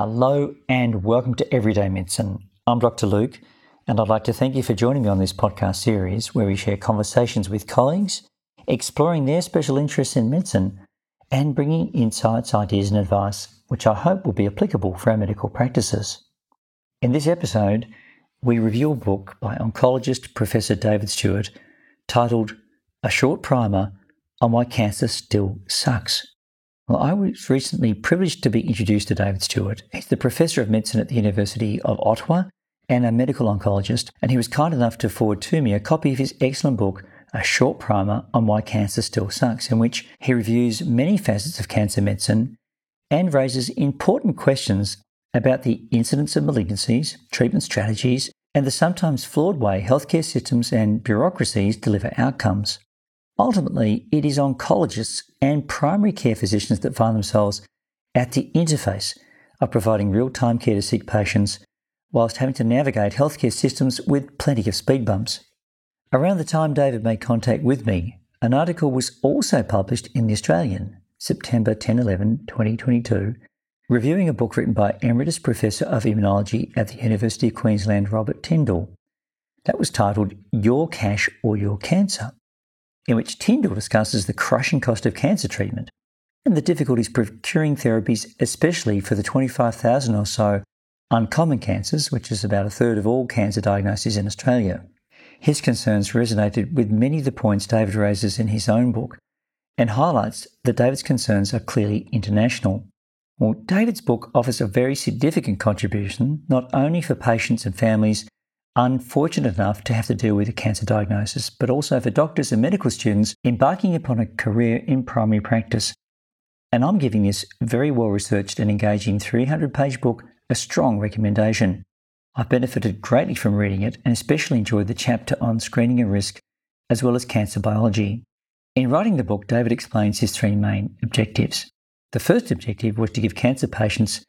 Hello and welcome to Everyday Medicine. I'm Dr. Luke, and I'd like to thank you for joining me on this podcast series where we share conversations with colleagues, exploring their special interests in medicine, and bringing insights, ideas, and advice which I hope will be applicable for our medical practices. In this episode, we review a book by oncologist Professor David Stewart titled A Short Primer on Why Cancer Still Sucks. Well, I was recently privileged to be introduced to David Stewart. He's the Professor of Medicine at the University of Ottawa and a medical oncologist, and he was kind enough to forward to me a copy of his excellent book, A Short Primer on Why Cancer Still Sucks, in which he reviews many facets of cancer medicine and raises important questions about the incidence of malignancies, treatment strategies, and the sometimes flawed way healthcare systems and bureaucracies deliver outcomes. Ultimately, it is oncologists and primary care physicians that find themselves at the interface of providing real time care to sick patients whilst having to navigate healthcare systems with plenty of speed bumps. Around the time David made contact with me, an article was also published in The Australian, September 10 11, 2022, reviewing a book written by Emeritus Professor of Immunology at the University of Queensland, Robert Tindle. That was titled Your Cash or Your Cancer in which Tindle discusses the crushing cost of cancer treatment and the difficulties procuring therapies, especially for the 25,000 or so uncommon cancers, which is about a third of all cancer diagnoses in Australia. His concerns resonated with many of the points David raises in his own book and highlights that David's concerns are clearly international. Well, David's book offers a very significant contribution not only for patients and families unfortunate enough to have to deal with a cancer diagnosis, but also for doctors and medical students embarking upon a career in primary practice. And I'm giving this very well researched and engaging 300 page book a strong recommendation. I've benefited greatly from reading it and especially enjoyed the chapter on screening and risk, as well as cancer biology. In writing the book, David explains his three main objectives. The first objective was to give cancer patients,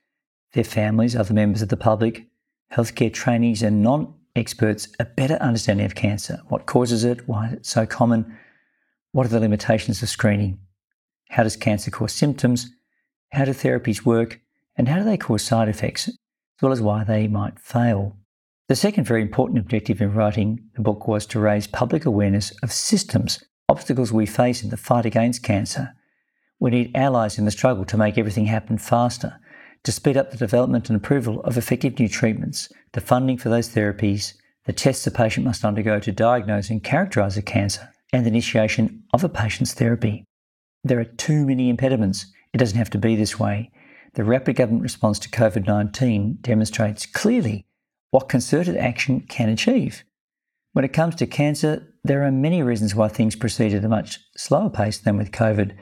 their families, other members of the public, healthcare trainees, and non experts a better understanding of cancer. What causes it, why it's so common, what are the limitations of screening, how does cancer cause symptoms, how do therapies work, and how do they cause side effects, as well as why they might fail. The second very important objective in writing the book was to raise public awareness of systems, obstacles we face in the fight against cancer. We need allies in the struggle to make everything happen faster to speed up the development and approval of effective new treatments, the funding for those therapies, the tests a patient must undergo to diagnose and characterise a cancer, and the initiation of a patient's therapy. There are too many impediments. It doesn't have to be this way. The rapid government response to COVID 19 demonstrates clearly what concerted action can achieve. When it comes to cancer, there are many reasons why things proceed at a much slower pace than with COVID,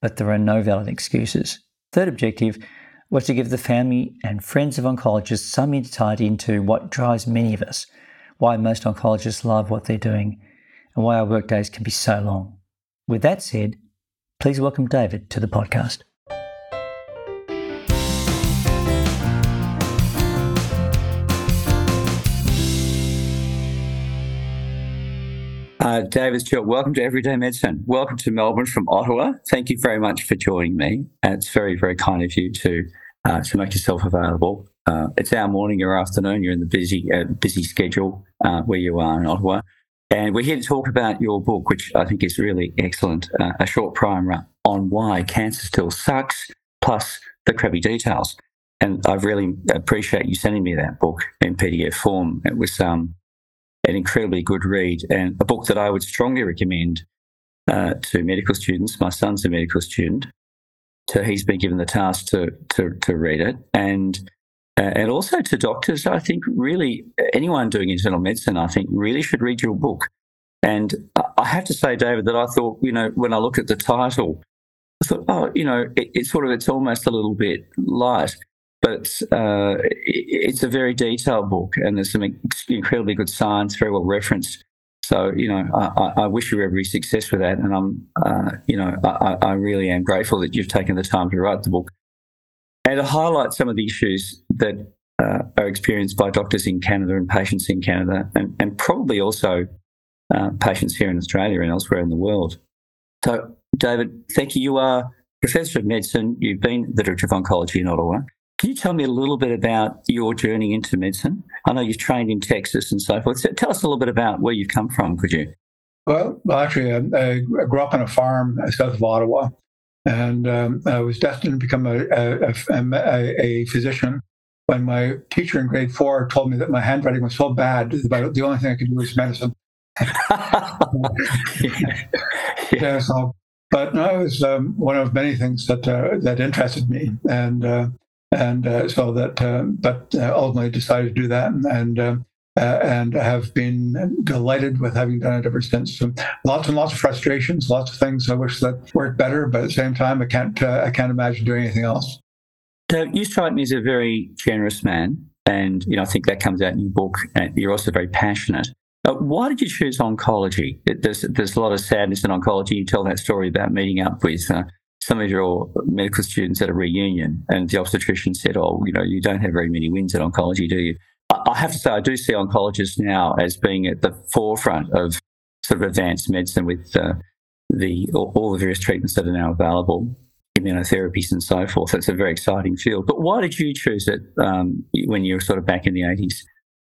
but there are no valid excuses. Third objective was to give the family and friends of oncologists some insight into what drives many of us, why most oncologists love what they're doing, and why our workdays can be so long. With that said, please welcome David to the podcast. Uh, David Stewart, welcome to Everyday Medicine. Welcome to Melbourne from Ottawa. Thank you very much for joining me. it's very, very kind of you to uh, to make yourself available. Uh, it's our morning or afternoon. You're in the busy uh, busy schedule uh, where you are in Ottawa, and we're here to talk about your book, which I think is really excellent. Uh, a short primer on why cancer still sucks, plus the crappy details. And I really appreciate you sending me that book in PDF form. It was um, an incredibly good read and a book that I would strongly recommend uh, to medical students. My son's a medical student, so he's been given the task to to, to read it, and uh, and also to doctors. I think really anyone doing internal medicine, I think really should read your book. And I have to say, David, that I thought you know when I look at the title, I thought, oh, you know, it, it's sort of it's almost a little bit light, but uh, it's a very detailed book, and there's some incredibly good science, very well referenced. So, you know, I, I, wish you every success with that. And I'm, uh, you know, I, I, really am grateful that you've taken the time to write the book and to highlight some of the issues that uh, are experienced by doctors in Canada and patients in Canada, and, and probably also uh, patients here in Australia and elsewhere in the world. So, David, thank you. You are Professor of Medicine. You've been the Director of Oncology in Ottawa. Can you tell me a little bit about your journey into medicine? I know you've trained in Texas and so forth. So tell us a little bit about where you've come from, could you? Well, actually, I, I grew up on a farm south of Ottawa, and um, I was destined to become a, a, a, a, physician. When my teacher in grade four told me that my handwriting was so bad, that the only thing I could do was medicine. yeah. yeah. so, but no, it was um, one of many things that uh, that interested me, and uh, and uh, so that, uh, but uh, ultimately decided to do that, and. and um, uh, and have been delighted with having done it ever since. So lots and lots of frustrations, lots of things I wish that worked better, but at the same time, I can't I can't imagine doing anything else. So you strike me as a very generous man, and you know I think that comes out in your book. You're also very passionate. Uh, why did you choose oncology? It, there's there's a lot of sadness in oncology. You tell that story about meeting up with. Uh, some of your medical students at a reunion, and the obstetrician said, "Oh, you know, you don't have very many wins in oncology, do you?" I have to say, I do see oncologists now as being at the forefront of sort of advanced medicine with uh, the all the various treatments that are now available, immunotherapies and so forth. It's a very exciting field. But why did you choose it um, when you were sort of back in the 80s?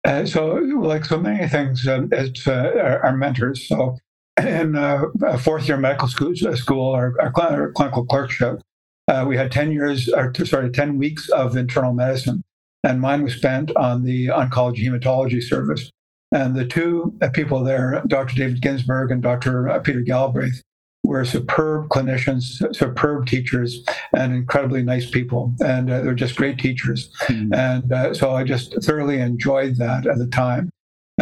Uh, so, like so many things, um, it's uh, our, our, mentors. So, in uh, fourth year medical school, uh, school our, our, our clinical clerkship, uh, we had 10 years, or sorry, 10 weeks of internal medicine and mine was spent on the oncology hematology service. And the two people there, Dr. David Ginsburg and Dr. Uh, Peter Galbraith, were superb clinicians, superb teachers, and incredibly nice people. And uh, they're just great teachers. Mm-hmm. And uh, so I just thoroughly enjoyed that at the time.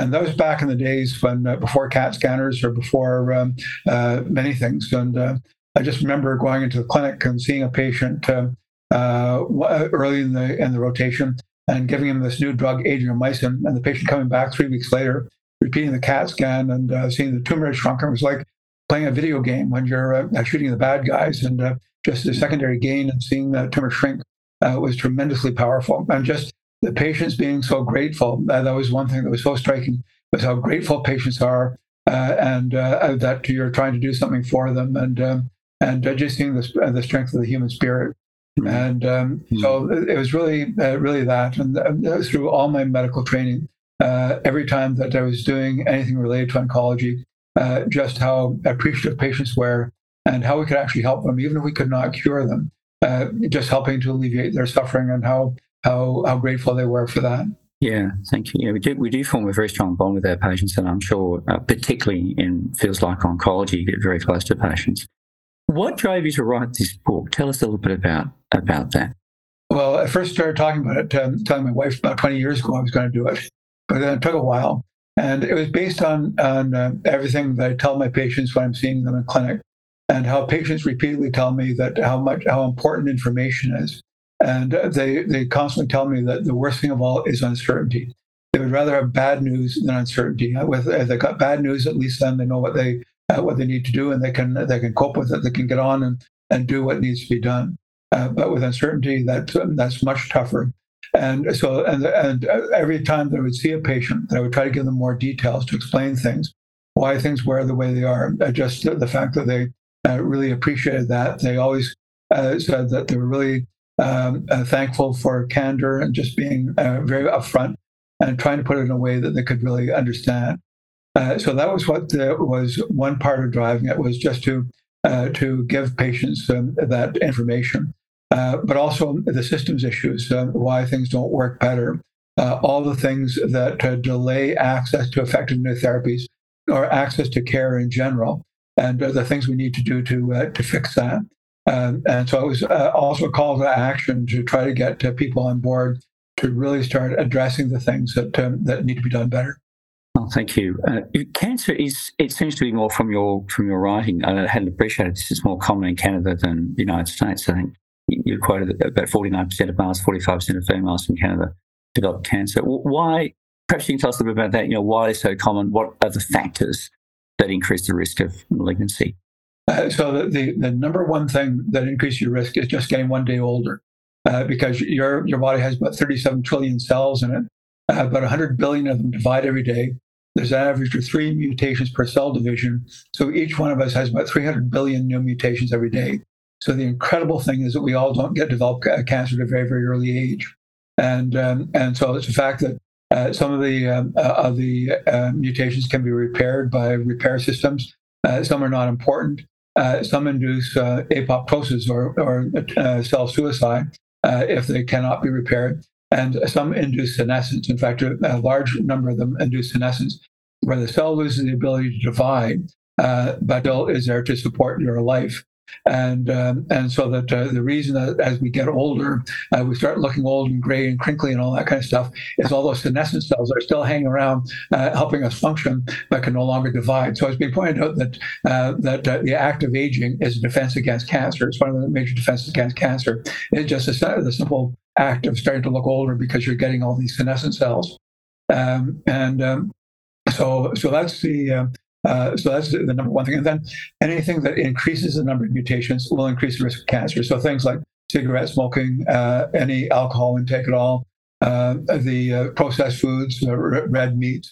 And that was back in the days when, uh, before CAT scanners or before um, uh, many things. And uh, I just remember going into the clinic and seeing a patient early in the in the rotation and giving him this new drug, adriamycin, and the patient coming back three weeks later, repeating the CAT scan and uh, seeing the tumor had shrunk. It was like playing a video game when you're uh, shooting the bad guys, and uh, just the secondary gain and seeing the tumor shrink uh, was tremendously powerful. And just the patients being so grateful. Uh, that was one thing that was so striking was how grateful patients are, uh, and that you're trying to do something for them, and um, and just seeing the, the strength of the human spirit. Mm-hmm. And um, mm-hmm. so it was really, uh, really that. And uh, through all my medical training, uh, every time that I was doing anything related to oncology, uh, just how appreciative patients were and how we could actually help them, even if we could not cure them, uh, just helping to alleviate their suffering and how, how, how grateful they were for that. Yeah, thank you. Yeah, we do we do form a very strong bond with our patients, and I'm sure, uh, particularly in fields like oncology, you get very close to patients. What drove you to write this book? Tell us a little bit about about that. Well, I first started talking about it, um, telling my wife about 20 years ago I was going to do it, but then it took a while. And it was based on, on uh, everything that I tell my patients when I'm seeing them in clinic and how patients repeatedly tell me that how much, how important information is. And they, they constantly tell me that the worst thing of all is uncertainty. They would rather have bad news than uncertainty. With, if they got bad news, at least then they know what they, uh, what they need to do and they can, they can cope with it. They can get on and, and do what needs to be done. Uh, but with uncertainty, that that's much tougher. And so, and, and every time that I would see a patient, I would try to give them more details to explain things, why things were the way they are. Uh, just the fact that they uh, really appreciated that. They always uh, said that they were really um, uh, thankful for candor and just being uh, very upfront and trying to put it in a way that they could really understand. so that was what the, was one part of driving it was just to to give patients um, that information. Uh, but also the systems issues, uh, why things don't work better, uh, all the things that uh, delay access to effective new therapies or access to care in general, and the things we need to do to to fix that. And so it was also a call to action to try to get people on board to really start addressing the things that um, that need to be done better. Oh, thank you. Uh, cancer is, it seems to be more from your from your writing. I hadn't appreciated this is more common in Canada than the United States, I think you quoted about 49% of males, 45% of females in Canada develop cancer. Why, perhaps you can tell us a little bit about that, you know, why it's so common, what are the factors that increase the risk of malignancy? Uh, so the, the, number one thing that increases your risk is just getting one day older uh, because your, your body has about 37 trillion cells in it. Uh, about 100 billion of them divide every day. There's an average of three mutations per cell division. So each one of us has about 300 billion new mutations every day. So the incredible thing is that we all don't get develop cancer at a very, very early age. And, um, and so it's a fact that uh, some of the um, uh, of the uh, mutations can be repaired by repair systems. Uh, some are not important. Uh, some induce uh, apoptosis or, or cell suicide if they cannot be repaired, and some induce senescence. In fact, a, large number of them induce senescence, where the cell loses the ability to divide, but still is there to support your life and um, and so that uh, the reason that as we get older, uh, we start looking old and gray and crinkly and all that kind of stuff is all those senescent cells are still hanging around, uh, helping us function, but can no longer divide. So it's been pointed out that uh, that uh, the act of aging is a defense against cancer. It's one of the major defenses against cancer. It's just a, the simple act of starting to look older because you're getting all these senescent cells, um, and um, so so that's the um, uh, so that's the number one thing. And then anything that increases the number of mutations will increase the risk of cancer. So things like cigarette smoking, uh, any alcohol intake at all, uh, the uh, processed foods, red meat,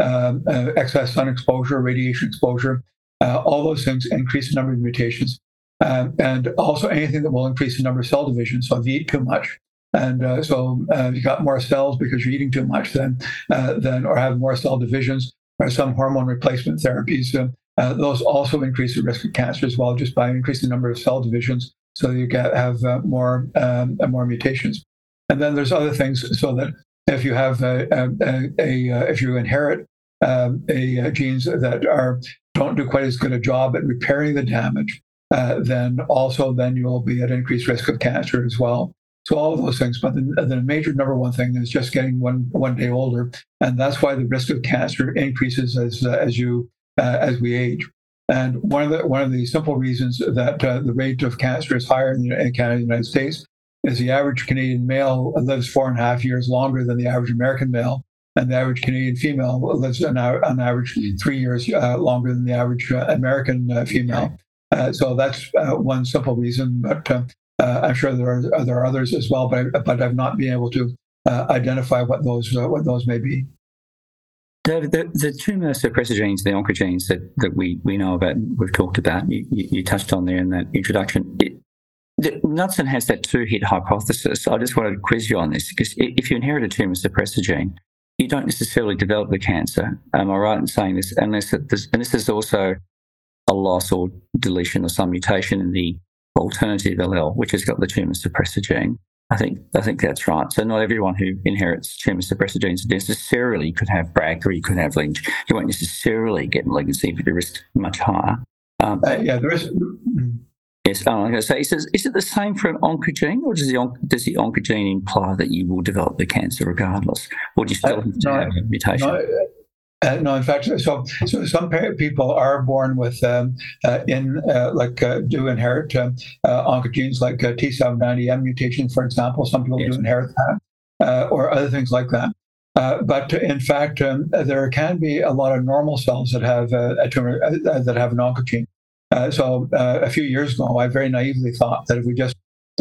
um, uh, excess sun exposure, radiation exposure, all those things increase the number of mutations. Um, and also anything that will increase the number of cell divisions. So if you eat too much, and so you've got more cells because you're eating too much, then, then or have more cell divisions, or some hormone replacement therapies. Uh, uh, those also increase the risk of cancer as well, just by increasing the number of cell divisions, so you get have uh, more um, more mutations. And then there's other things, so that if you have a, a, a, a if you inherit um, a, genes that are don't do quite as good a job at repairing the damage, uh, then also then you'll be at increased risk of cancer as well. So all of those things, but the, the major number one thing is just getting one one day older, and that's why the risk of cancer increases as uh, as you uh, as we age. And one of the one of the simple reasons that uh, the rate of cancer is higher in, in Canada and the United States is the average Canadian male lives four and a half years longer than the average American male, and the average Canadian female lives on, on average three years uh, longer than the average uh, American uh, female. so that's one simple reason, but uh, I'm sure there are there are others as well, but but I've not been able to uh, identify what those uh, what those may be. The, the tumor suppressor genes, the oncogenes that, that we, we know about, we've talked about, you, you touched on there in that introduction. It, the, Knudson has that two hit hypothesis. I just wanted to quiz you on this because if you inherit a tumor suppressor gene, you don't necessarily develop the cancer. Am I right in saying this? Unless it, and this is also a loss or deletion or some mutation in the alternative allele, which has got the tumor suppressor gene. I think I think that's right. So not everyone who inherits tumor suppressor genes necessarily could have BRCA or you could have Lynch. You won't necessarily get malignancy, but the risk much higher. Um, uh, yeah, there is. Yes, oh, I'm going to say, is, is it the same for an oncogene, or does the, does the oncogene imply that you will develop the cancer regardless, or do you still uh, have to no, have a mutation? No, uh, no, in fact, so so some people are born with um, uh, in uh, like uh, do inherit um, uh, oncogenes like T790M mutation, for example. Some people yes. do inherit that, uh, or other things like that. but in fact, um, there can be a lot of normal cells that have a tumor that have an oncogene. so a few years ago, I very naively thought that if we just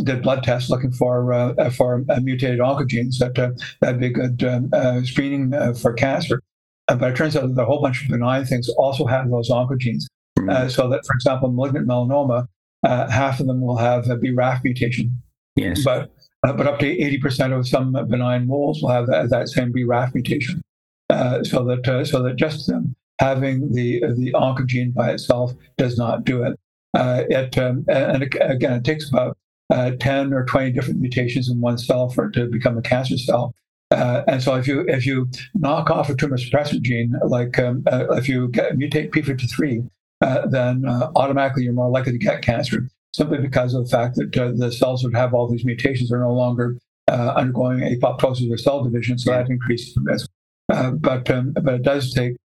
did blood tests looking for uh, for uh, mutated oncogenes that uh, that'd be a good um, screening for cancer. Uh, but it turns out that a whole bunch of benign things also have those oncogenes. Mm-hmm. Uh, so that, for example, malignant melanoma, uh, half of them will have a BRAF mutation. Yes. But uh, but up to 80% of some benign moles will have that, that same BRAF mutation. Uh, so that uh, so that just um, having the the oncogene by itself does not do it. it um, and again, it takes about 10 or 20 different mutations in one cell for it to become a cancer cell. Uh, and so if you if you knock off a tumor suppressor gene, like um, uh, if you get, mutate p53, uh, then uh, automatically you're more likely to get cancer, simply because of the fact that uh, the cells that have all these mutations are no longer uh, undergoing apoptosis or cell division, so that increases the risk. but um, but it does take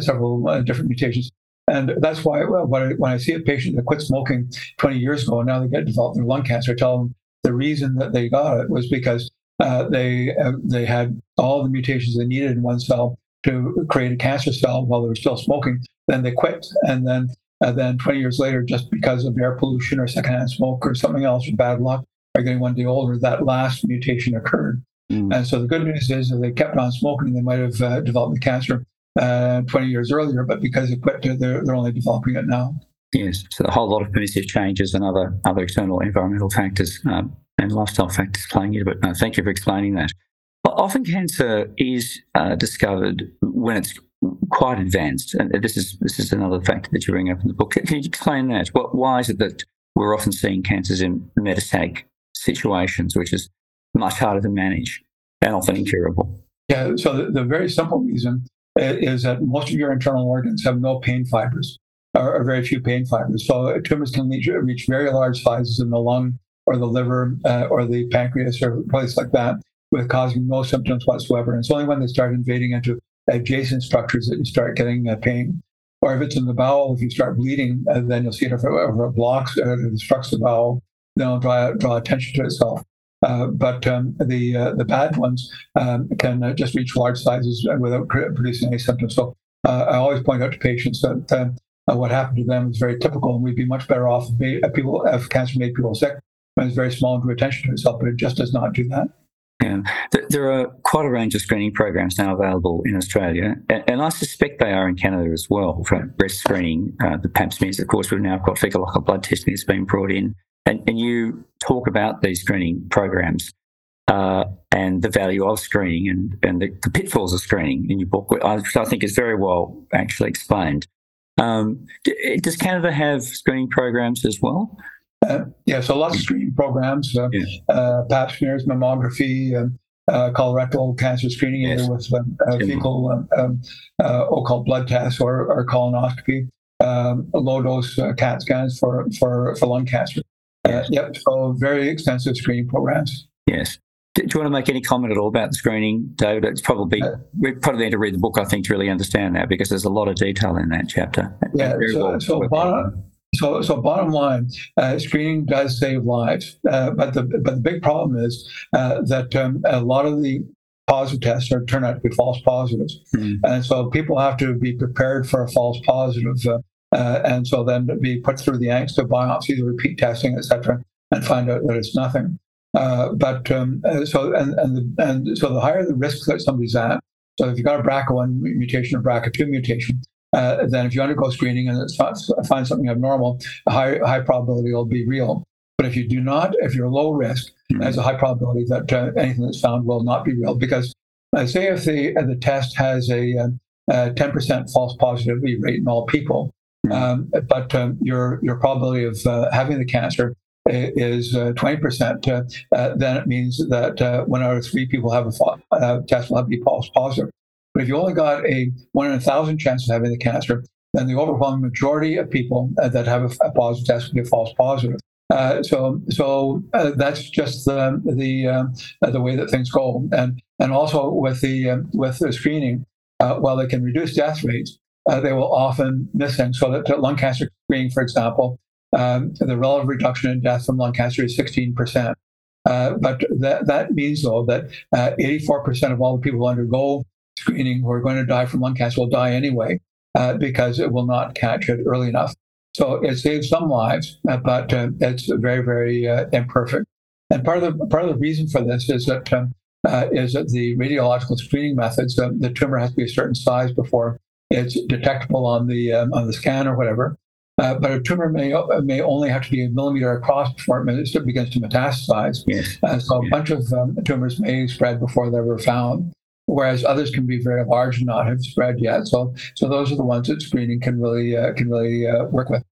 several different mutations. And that's why well, when, I, when I see a patient that quit smoking 20 years ago and now they get developed their lung cancer, I tell them the reason that they got it was because uh, they uh, they had all the mutations they needed in one cell to create a cancer cell while they were still smoking. Then they quit, and then uh, then 20 years later, just because of air pollution or secondhand smoke or something else or bad luck, are getting one day older, that last mutation occurred. Mm. And so the good news is if they kept on smoking, they might have uh, developed the cancer uh, 20 years earlier, but because they quit, they're, they're only developing it now. Yes, so a whole lot of permissive changes and other other external environmental factors um, and lifestyle factors playing into it. No, thank you for explaining that. Often cancer is uh, discovered when it's quite advanced, and this is this is another factor that you bring up in the book. Can you explain that? What, why is it that we're often seeing cancers in metastatic situations, which is much harder to manage and often incurable? Yeah, so the, the very simple reason is that most of your internal organs have no pain fibers or, or very few pain fibers. So tumors can reach, reach, very large sizes in the lung or the liver uh, or the pancreas or place like that with causing no symptoms whatsoever. And it's only when they start invading into adjacent structures that you start getting uh, pain. Or if it's in the bowel, if you start bleeding, uh, then you'll see it if it, if it blocks or it obstructs the bowel, then it'll draw, draw attention to itself. Uh, but um, the uh, the bad ones um, can uh, just reach large sizes without producing any symptoms. So uh, I always point out to patients that uh, what happened to them is very typical, and we'd be much better off if people if cancer made people sick when it's very small and drew attention to itself, but it just does not do that. Yeah. There are quite a range of screening programs now available in Australia, and I suspect they are in Canada as well for breast screening. Uh, the pap smears, of course, we've now got fecal occult blood testing that's been brought in. And, and you talk about these screening programs uh, and the value of screening and, and the, the, pitfalls of screening in your book, which I think is very well actually explained. Um, does Canada have screening programs as well? Uh, yeah, so lots of screening programs, uh, yeah. uh, pap smears, mammography, um, uh, colorectal cancer screening, yes. either with um, uh, fecal um, um uh, occult blood tests or, or colonoscopy, um, low dose uh, CAT scans for, for, for lung cancer. Yes. yep, so very extensive screening programs. Yes. Do you want to make any comment at all about the screening, David? It's probably we probably need to read the book, I think, to really understand that because there's a lot of detail in that chapter. Yeah. So, so bottom, so, so bottom line, uh, screening does save lives, uh, but the but the big problem is uh, that um, a lot of the positive tests are turn out to be false positives, mm-hmm. and so people have to be prepared for a false positive, uh, uh, and so then be put through the angst of biopsies, repeat testing, etc., and find out that it's nothing. Uh, but um, so and and, the, and so the higher the risk that somebody's at, so if you've got a BRCA1 mutation or BRCA2 mutation, uh, then if you undergo screening and find something abnormal, a high, high probability it'll be real. But if you do not, if you're low risk, mm-hmm. there's a high probability that uh, anything that's found will not be real. Because uh, say if the uh, the test has a, uh, a 10% false positivity rate in all people, mm-hmm. um, but um, your your probability of uh, having the cancer is 20%, then it means that one out of three people have a fa- test will have be false positive. But if you only got a one in a thousand chance of having the cancer, then the overwhelming majority of people uh, that have a, a, positive test will be a false positive. Uh, so, so uh, that's just the the uh, the way that things go, and and also with the um, with the screening, uh, while they can reduce death rates, uh, they will often miss things. So that lung cancer screening, for example, um, the relative reduction in death from lung cancer is 16 percent. but that that means though that 84 percent of all the people who undergo screening who are going to die from lung cancer will die anyway uh, because it will not catch it early enough. So it saves some lives, uh, but uh, it's very, very uh, imperfect. And part of the part of the reason for this is that um, uh, is that the radiological screening methods, uh, the tumor has to be a certain size before it's detectable on the um, on the scan or whatever. but a tumor may may only have to be a millimeter across before it begins to metastasize. Yes. so a bunch of um, tumors may spread before they're ever found whereas others can be very large and not have spread yet. So, so those are the ones that screening can really uh, can really uh, work with.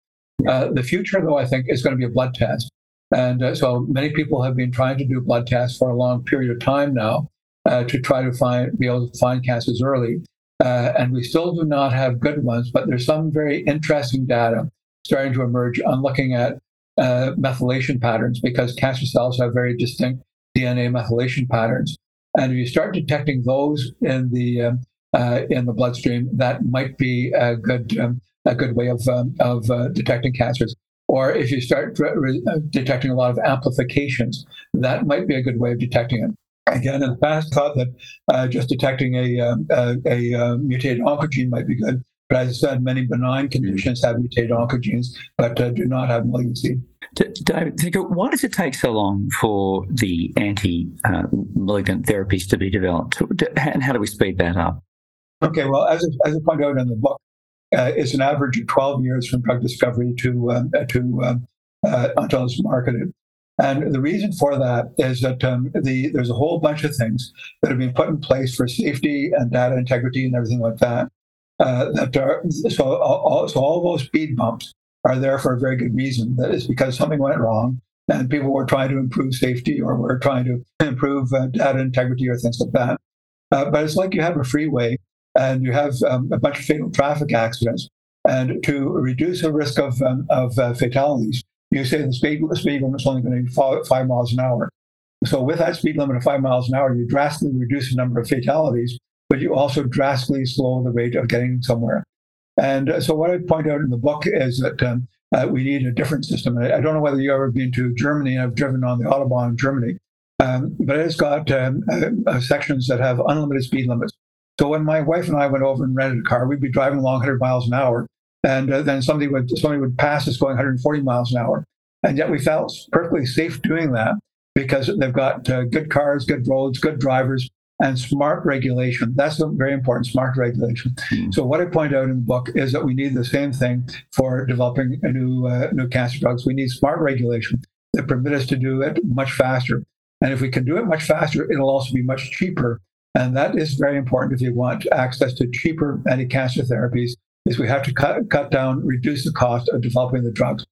Uh, the future, though, I think, is going to be a blood test, and uh, so many people have been trying to do blood tests for a long period of time now uh, to try to find be able to find cancers early. Uh, and we still do not have good ones, but there's some very interesting data starting to emerge on looking at methylation patterns because cancer cells have very distinct DNA methylation patterns. And if you start detecting those in the um, uh, in the bloodstream, that might be a good um, a good way of um, of uh, detecting cancers. Or if you start re- uh, detecting a lot of amplifications, that might be a good way of detecting it. Again, in the past, I thought that uh, just detecting a, um, a, a, a, mutated oncogene might be good. But as I said, many benign conditions have mutated oncogenes, but uh, do not have malignancy. David, why does it take so long for the anti-malignant therapies to be developed? And how do we speed that up? Okay, well, as, as I point out in the book, uh, is an average of 12 years from drug discovery to, um, to um, uh, until it's marketed. And the reason for that is that um, the, there's a whole bunch of things that have been put in place for safety and data integrity and everything like that. Uh, that are, so, all, so all those speed bumps are there for a very good reason. That is because something went wrong and people were trying to improve safety or were trying to improve uh, data integrity or things like that. Uh, but it's like you have a freeway and you have um, a bunch of fatal traffic accidents. And to reduce the risk of, um, of uh, fatalities, you say the speed, speed limit is only going to be five miles an hour. So with that speed limit of five miles an hour, you drastically reduce the number of fatalities, but you also drastically slow the rate of getting somewhere. And uh, so what I point out in the book is that um, uh, we need a different system. I, I, don't know whether you've ever been to Germany. I've driven on the Autobahn in Germany, um, but it's got um, uh, uh, sections that have unlimited speed limits. So when my wife and I went over and rented a car, we'd be driving along 100 miles an hour, and uh, then somebody would somebody would pass us going 140 miles an hour, and yet we felt perfectly safe doing that because they've got uh, good cars, good roads, good drivers, and smart regulation. That's very important, smart regulation. Mm-hmm. So what I point out in the book is that we need the same thing for developing new uh, new cancer drugs. We need smart regulation that permit us to do it much faster. And if we can do it much faster, it'll also be much cheaper. And that is very important if you want access to cheaper anti-cancer therapies, is we have to cut, cut down, reduce the cost of developing the drugs.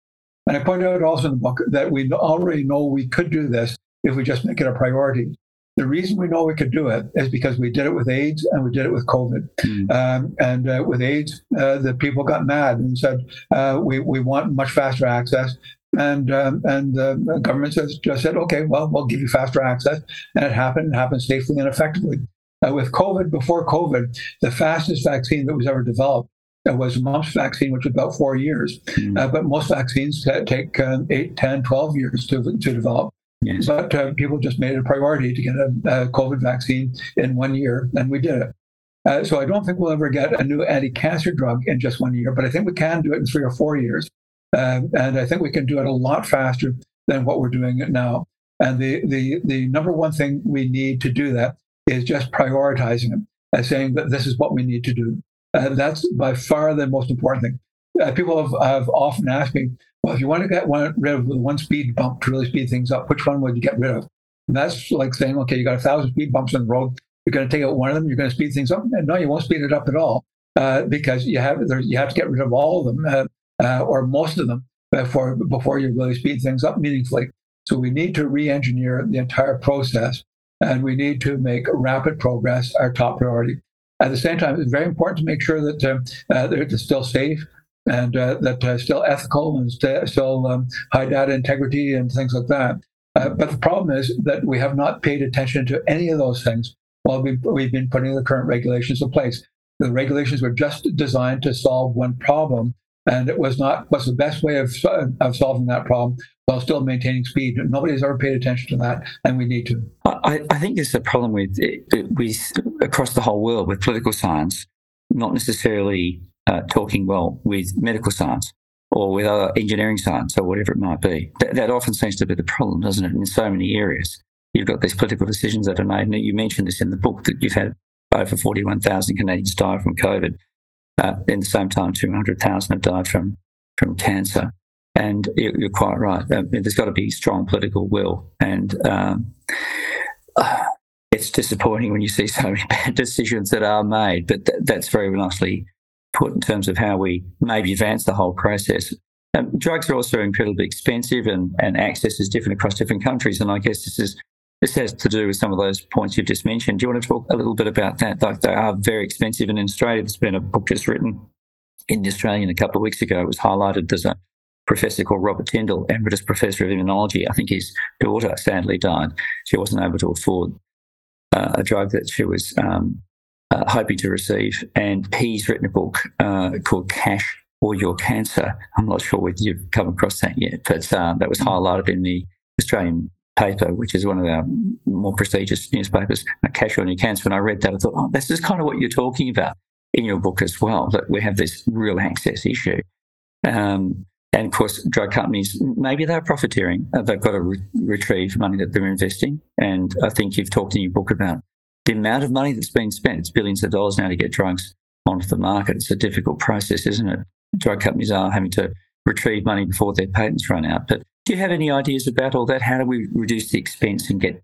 And I point out also in the book that we already know we could do this if we just make it a priority. The reason we know we could do it is because we did it with AIDS and we did it with COVID. Mm. Um, and uh, with AIDS, uh, the people got mad and said, uh, we, we want much faster access. And um, and the government says, just said, okay, well, we'll give you faster access. And it happened, it happened safely and effectively. Uh, with COVID, before COVID, the fastest vaccine that was ever developed was a mumps vaccine, which was about four years. Mm. Uh, but most vaccines take um, 8, 10, 12 years to, to develop. Yes. But uh, people just made it a priority to get a, a, COVID vaccine in one year, and we did it. Uh, so I don't think we'll ever get a new anti-cancer drug in just one year, but I think we can do it in three or four years, uh, and I think we can do it a lot faster than what we're doing now. And the the the number one thing we need to do that is just prioritizing it and saying that this is what we need to do. That's by far the most important thing. Uh, people have, have often asked me, well, if you want to get one, rid of one speed bump to really speed things up, which one would you get rid of? And that's like saying, okay, you got a thousand speed bumps on the road. You're going to take out one of them. You're going to speed things up. And no, you won't speed it up at all uh, because you have you have to get rid of all of them uh, uh, or most of them before before you really speed things up meaningfully. So we need to re-engineer the entire process, and we need to make rapid progress our top priority. At the same time, it's very important to make sure that uh, uh, they're still safe, and uh, that uh, still ethical and st- still um, high data integrity and things like that. Uh, but the problem is that we have not paid attention to any of those things while we've, we've been putting the current regulations in place. The regulations were just designed to solve one problem, and it was not was the best way of, of solving that problem while still maintaining speed. Nobody's ever paid attention to that, and we need to. I, I think there's a problem with with across the whole world with political science, not necessarily uh, talking well with medical science or with other engineering science or whatever it might be. That, that often seems to be the problem, doesn't it? In so many areas, you've got these political decisions that are made. And you mentioned this in the book that you've had over 41,000 Canadians die from COVID. Uh, in the same time, 200,000 have died from, from cancer. And you're quite right. Uh, there's got to be strong political will. And um, it's disappointing when you see so many bad decisions that are made, but th- that's very nicely put in terms of how we maybe advance the whole process. Um, drugs are also incredibly expensive and, and access is different across different countries. And I guess this is this has to do with some of those points you've just mentioned. Do you want to talk a little bit about that? Like they are very expensive. And in Australia, there's been a book just written in the Australian a couple of weeks ago. It was highlighted. There's a professor called Robert Tindle, emeritus professor of immunology. I think his daughter sadly died. She wasn't able to afford uh, a drug that she was um, uh, hoping to receive. And he's written a book uh, called Cash or Your Cancer. I'm not sure whether you've come across that yet, but uh, that was highlighted in the Australian paper, which is one of our more prestigious newspapers, uh, Cash or Your Cancer. And I read that, I thought, oh, this is kind of what you're talking about in your book as well, that we have this real access issue. Um, and of course, drug companies, maybe they're profiteering. Uh, they've got to re- retrieve money that they're investing. And I think you've talked in your book about the amount of money that's been spent, it's billions of dollars now to get drugs onto the market. It's a difficult process, isn't it? Drug companies are having to retrieve money before their patents run out. But do you have any ideas about all that? How do we reduce the expense and get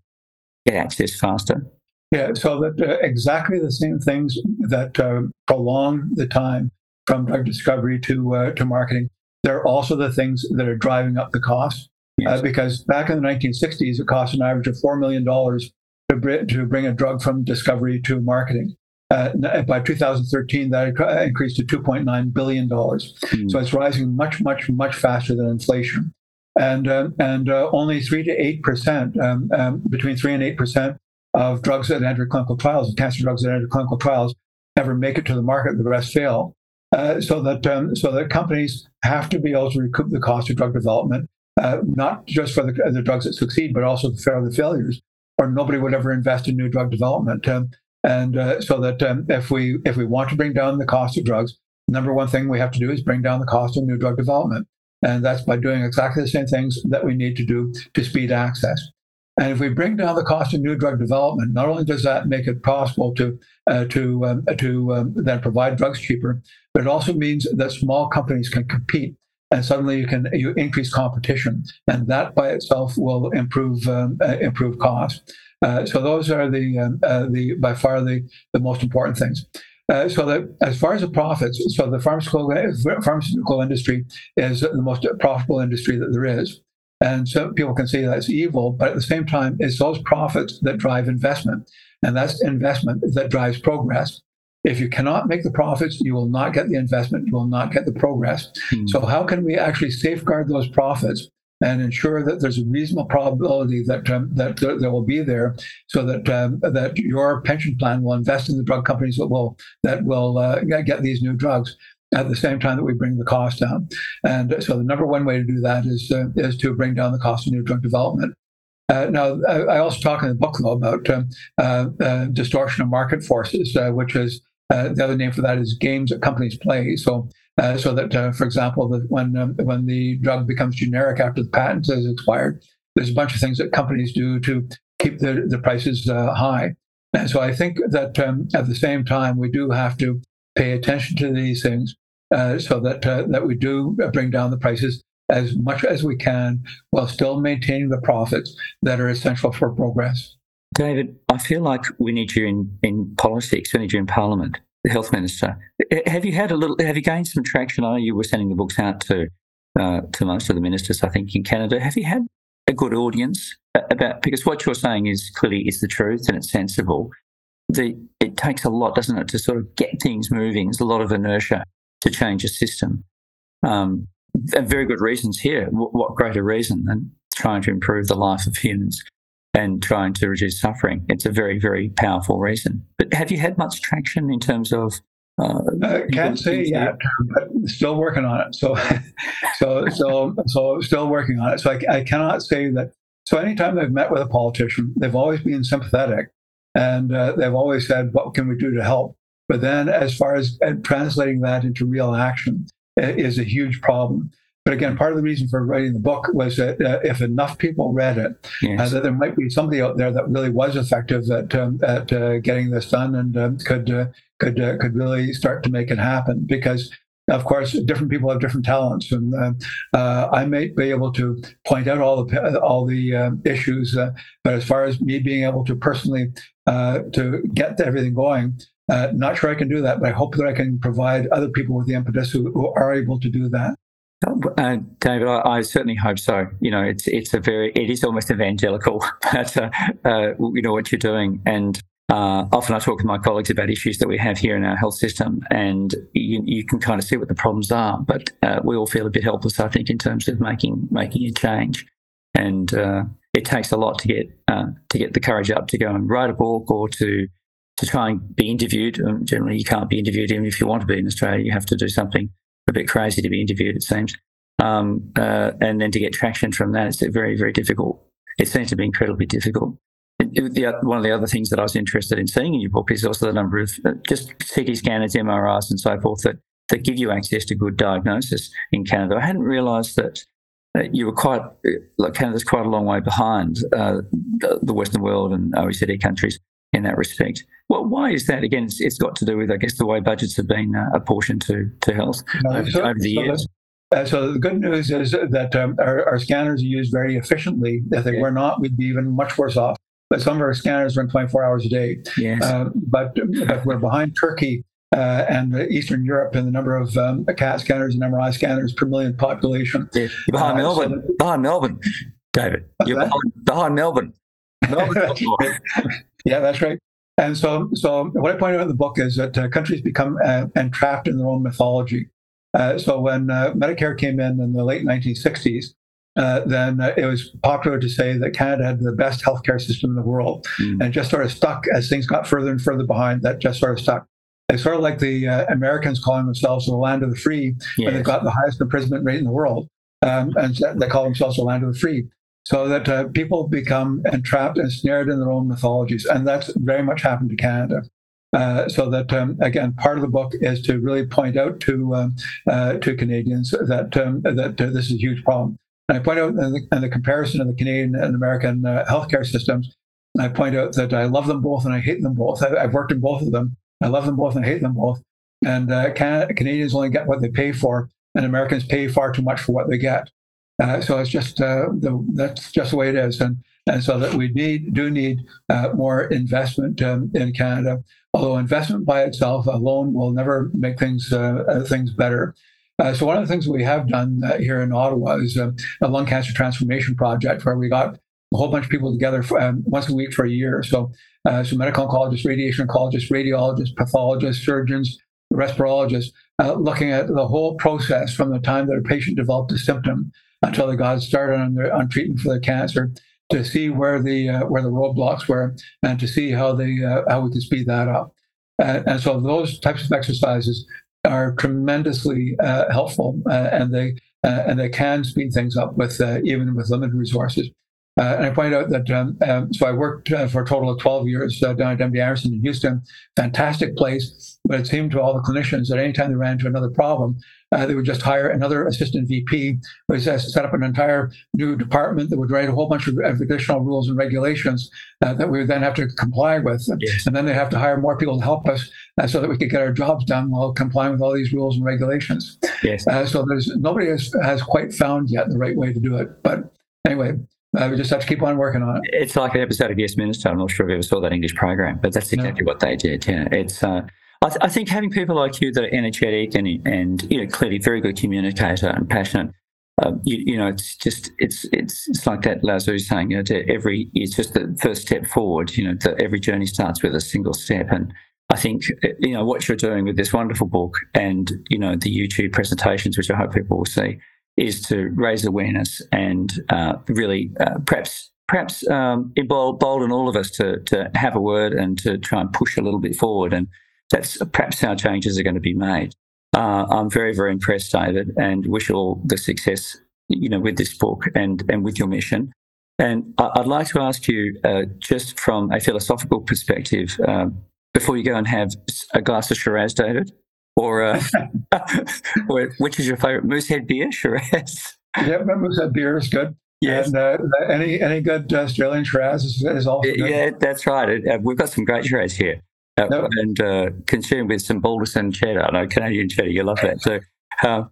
get access faster? Yeah, so that uh, exactly the same things that uh, prolong the time from drug discovery to uh, to marketing. They're also the things that are driving up the cost. Uh, yes. because back in the 1960s, it cost an average of four million dollars to, br- to bring a drug from discovery to marketing. Uh, by 2013, that increased to 2.9 billion dollars. Mm. So it's rising much, much, much faster than inflation. And uh, and uh, only three to eight percent, um, um, between three and eight percent of drugs that enter clinical trials, cancer drugs that enter clinical trials, ever make it to the market. The rest fail. Uh, so that um, so that companies have to be able to recoup the cost of drug development, uh, not just for the, the, drugs that succeed, but also for the failures, or nobody would ever invest in new drug development. Um, and uh, so that um, if we if we want to bring down the cost of drugs, number one thing we have to do is bring down the cost of new drug development, and that's by doing exactly the same things that we need to do to speed access. And if we bring down the cost of new drug development, not only does that make it possible to uh, to um, to um, then provide drugs cheaper, but it also means that small companies can compete, and suddenly you can you increase competition, and that by itself will improve um, uh, improve cost. Uh, so those are the um, uh, the by far the the most important things. Uh, so that as far as the profits, so the pharmaceutical pharmaceutical industry is the most profitable industry that there is. And so people can say that's evil, but at the same time, it's those profits that drive investment. And that's investment that drives progress. If you cannot make the profits, you will not get the investment, you will not get the progress. Hmm. So, how can we actually safeguard those profits and ensure that there's a reasonable probability that um, that there will be there, so that um, that your pension plan will invest in the drug companies that will that will uh, get these new drugs? at the same time that we bring the cost down. And so the number one way to do that is, uh, is to bring down the cost of new drug development. Uh, now, I also talk in the book, though, about um, uh, uh distortion of market forces, uh, which is uh, the other name for that is games that companies play. So, so that, for example, that when um, when the drug becomes generic after the patent has expired, there's a bunch of things that companies do to keep the, the prices high. And so I think that um, at the same time, we do have to pay attention to these things uh, so that uh, that we do bring down the prices as much as we can while still maintaining the profits that are essential for progress. David, I feel like we need you in, in politics, we need you in Parliament, the health minister. Have you had a little? Have you gained some traction? I know you were sending the books out to uh, to most of the ministers, I think, in Canada. Have you had a good audience about because what you're saying is clearly is the truth and it's sensible the it takes a lot, doesn't it, to sort of get things moving. There's a lot of inertia to change a system. Um, and very good reasons here. What greater reason than trying to improve the life of humans and trying to reduce suffering? It's a very, very powerful reason. But have you had much traction in terms of? Uh, I can't say yet, but still working on it. So, so, so, so, still working on it. So I, I cannot say that. So anytime I've met with a politician, they've always been sympathetic and uh, they've always said, what can we do to help? But then, as far as uh, translating that into real action, is a huge problem. But again, part of the reason for writing the book was that uh, if enough people read it, uh, yes. uh, that there might be somebody out there that really was effective at um, at uh, getting this done and um, could uh, could could really start to make it happen. Because of course, different people have different talents, and uh, uh, I may be able to point out all the all the uh, issues. Uh, but as far as me being able to personally uh, to get everything going, uh, not sure I can do that. But I hope that I can provide other people with the impetus who, who are able to do that. Uh, David, I, I, certainly hope so. You know, it's it's a very it is almost evangelical, but uh, uh, you know what you're doing, and uh, often I talk to my colleagues about issues that we have here in our health system, and you, you can kind of see what the problems are. But uh, we all feel a bit helpless, I think, in terms of making making a change. And uh, it takes a lot to get to get the courage up to go and write a book or to to try and be interviewed. Um, generally, you can't be interviewed even if you want to be in Australia. You have to do something a bit crazy to be interviewed. It seems, um, uh, and then to get traction from that, it's very very difficult. It seems to be incredibly difficult the, one of the other things that I was interested in seeing in your book is also the number of uh, just CT scanners, MRIs, and so forth that, that give you access to good diagnosis in Canada. I hadn't realised that you were quite, uh, like Canada's quite a long way behind uh, the, Western world and OECD countries in that respect. Well, why is that? Again, it's, it's got to do with, I guess, the way budgets have been uh, apportioned to, to health over, so, over the so years. Uh, so the good news is that um, our, our, scanners are used very efficiently. If they yeah. were not, we'd be even much worse off. But some of our scanners run 24 hours a day. Yes. Uh, but, but we're behind Turkey uh, and Eastern Europe in the number of um, CAT scanners and MRI scanners per million population. Yeah. You're behind uh, Melbourne. So behind Melbourne, David. You're behind, behind, Melbourne. Melbourne. yeah, that's right. And so, so what I point out in the book is that uh, countries become uh, entrapped in their own mythology. Uh, so when uh, Medicare came in in the late 1960s, uh, then uh, it was popular to say that Canada had the best healthcare system in the world, mm. and just sort of stuck as things got further and further behind. That just sort of stuck. It's sort of like the Americans calling themselves the land of the free, yes. but they've got the highest imprisonment rate in the world, um, and they call themselves the land of the free so that uh, people become entrapped and snared in their own mythologies. And that's very much happened to Canada. Uh, so that um, again, part of the book is to really point out to um, uh, to Canadians that um, that uh, this is a huge problem. And I point out in the, in the comparison of the Canadian and American uh, healthcare systems. I point out that I love them both and I hate them both. I, have worked in both of them. I love them both and I hate them both. And uh, Can- Canadians only get what they pay for, and Americans pay far too much for what they get. Uh, so it's just uh, the, that's just the way it is, and and so that we need do need uh, more investment um, in Canada. Although investment by itself alone will never make things uh, uh, things better. Uh, so one of the things we have done here in Ottawa is a lung cancer transformation project where we got a whole bunch of people together for, um, once a week for a year. So so medical oncologists, radiation oncologists, radiologists, pathologists, surgeons, respirologists, looking at the whole process from the time that a patient developed a symptom until they got started on, their, on treatment for their cancer to see where the uh, where the roadblocks were and to see how they uh, how we could speed that up. And, so those types of exercises are tremendously uh, helpful, uh, and they uh, and they can speed things up with even with limited resources. And I point out that um, um, so I worked for a total of 12 years down at MD Anderson in Houston, fantastic place. But it seemed to all the clinicians that anytime they ran into another problem, uh, they would just hire another assistant VP, who set up an entire new department that would write a whole bunch of additional rules and regulations uh, that we would then have to comply with. Yes. And then they have to hire more people to help us uh, so that we could get our jobs done while complying with all these rules and regulations. Yes. Uh, so there's nobody has, has quite found yet the right way to do it. But anyway, uh, we just have to keep on working on it. It's like an episode of Yes Minister. I'm not sure if you ever saw that English program, but that's exactly no. what they did. Yeah, it's uh, I, th- I, think having people like you that are energetic and and you know clearly very good communicator and passionate, uh, you, you, know, it's just it's it's it's like that Lao Tzu saying, you know, to every it's just the first step forward. You know, that every journey starts with a single step, and I think you know what you're doing with this wonderful book and you know the YouTube presentations, which I hope people will see, is to raise awareness and uh, really uh, perhaps perhaps um, embolden all of us to to have a word and to try and push a little bit forward and that's perhaps how changes are going to be made. Uh, I'm very, very impressed, David, and wish you all the success, you know, with this book and and with your mission. And I'd like to ask you, uh, just from a philosophical perspective, uh, before you go and have a glass of Shiraz, David, or, uh, or which is your favorite Moosehead beer, Shiraz? Yeah, Moosehead beer is good. Yes. And, uh, any any good Australian Shiraz is, is also good. Yeah, that's right. Uh, we've got some great Shiraz here uh, nope. and uh, consumed with some Balderson cheddar. No, Canadian cheddar. You love that. So, uh,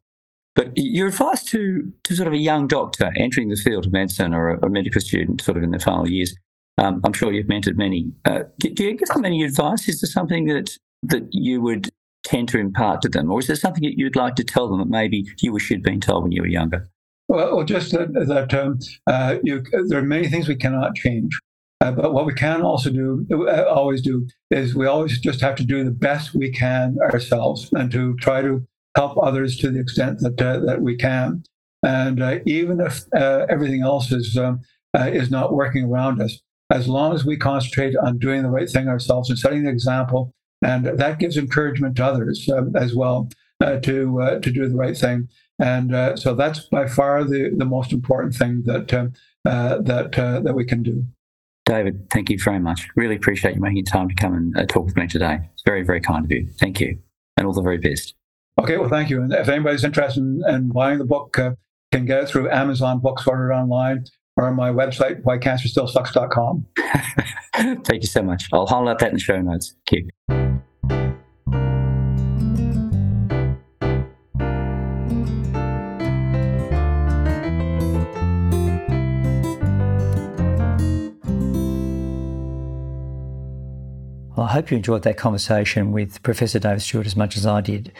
but your advice to to sort of a young doctor entering the field of medicine or a, a medical student, sort of in the final years. Um, I'm sure you've mentored many. Uh, do, do, you give them any advice? Is there something that that you would tend to impart to them, or is there something that you'd like to tell them that maybe you wish you'd been told when you were younger? Well, just that, um, uh, you, there are many things we cannot change. Uh, but what we can also do, uh, always do, is we always just have to do the best we can ourselves and to try to help others to the extent that uh, that we can. And uh, even if uh, everything else is um, is not working around us, as long as we concentrate on doing the right thing ourselves and setting the example, and that gives encouragement to others um, as well to to do the right thing. And so that's by far the, the most important thing that that that we can do. David, thank you very much. Really appreciate you making time to come and uh, talk with me today. It's very, very kind of you. Thank you. And all the very best. Okay, well, thank you. And if anybody's interested in, in buying the book, uh, can get it through Amazon books ordered online or on my website, whycancerstillsucks.com. Thank you so much. I'll highlight that in the show notes. Thank you. Hope you enjoyed that conversation with Professor David Stewart as much as I did.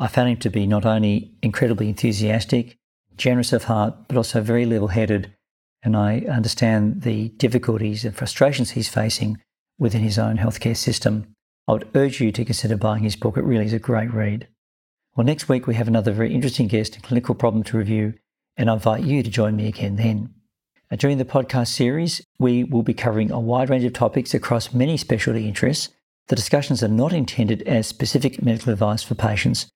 I found him to be not only incredibly enthusiastic, generous of heart, but also very level headed. And I understand the difficulties and frustrations he's facing within his own healthcare system. I would urge you to consider buying his book. It really is a great read. Well, next week we have another very interesting guest and clinical problem to review, and I invite you to join me again then. During the podcast series, we will be covering a wide range of topics across many specialty interests. The discussions are not intended as specific medical advice for patients,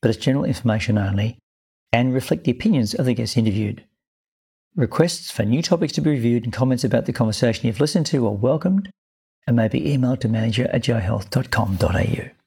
but as general information only and reflect the opinions of the guests interviewed. Requests for new topics to be reviewed and comments about the conversation you've listened to are welcomed and may be emailed to manager at johealth.com.au.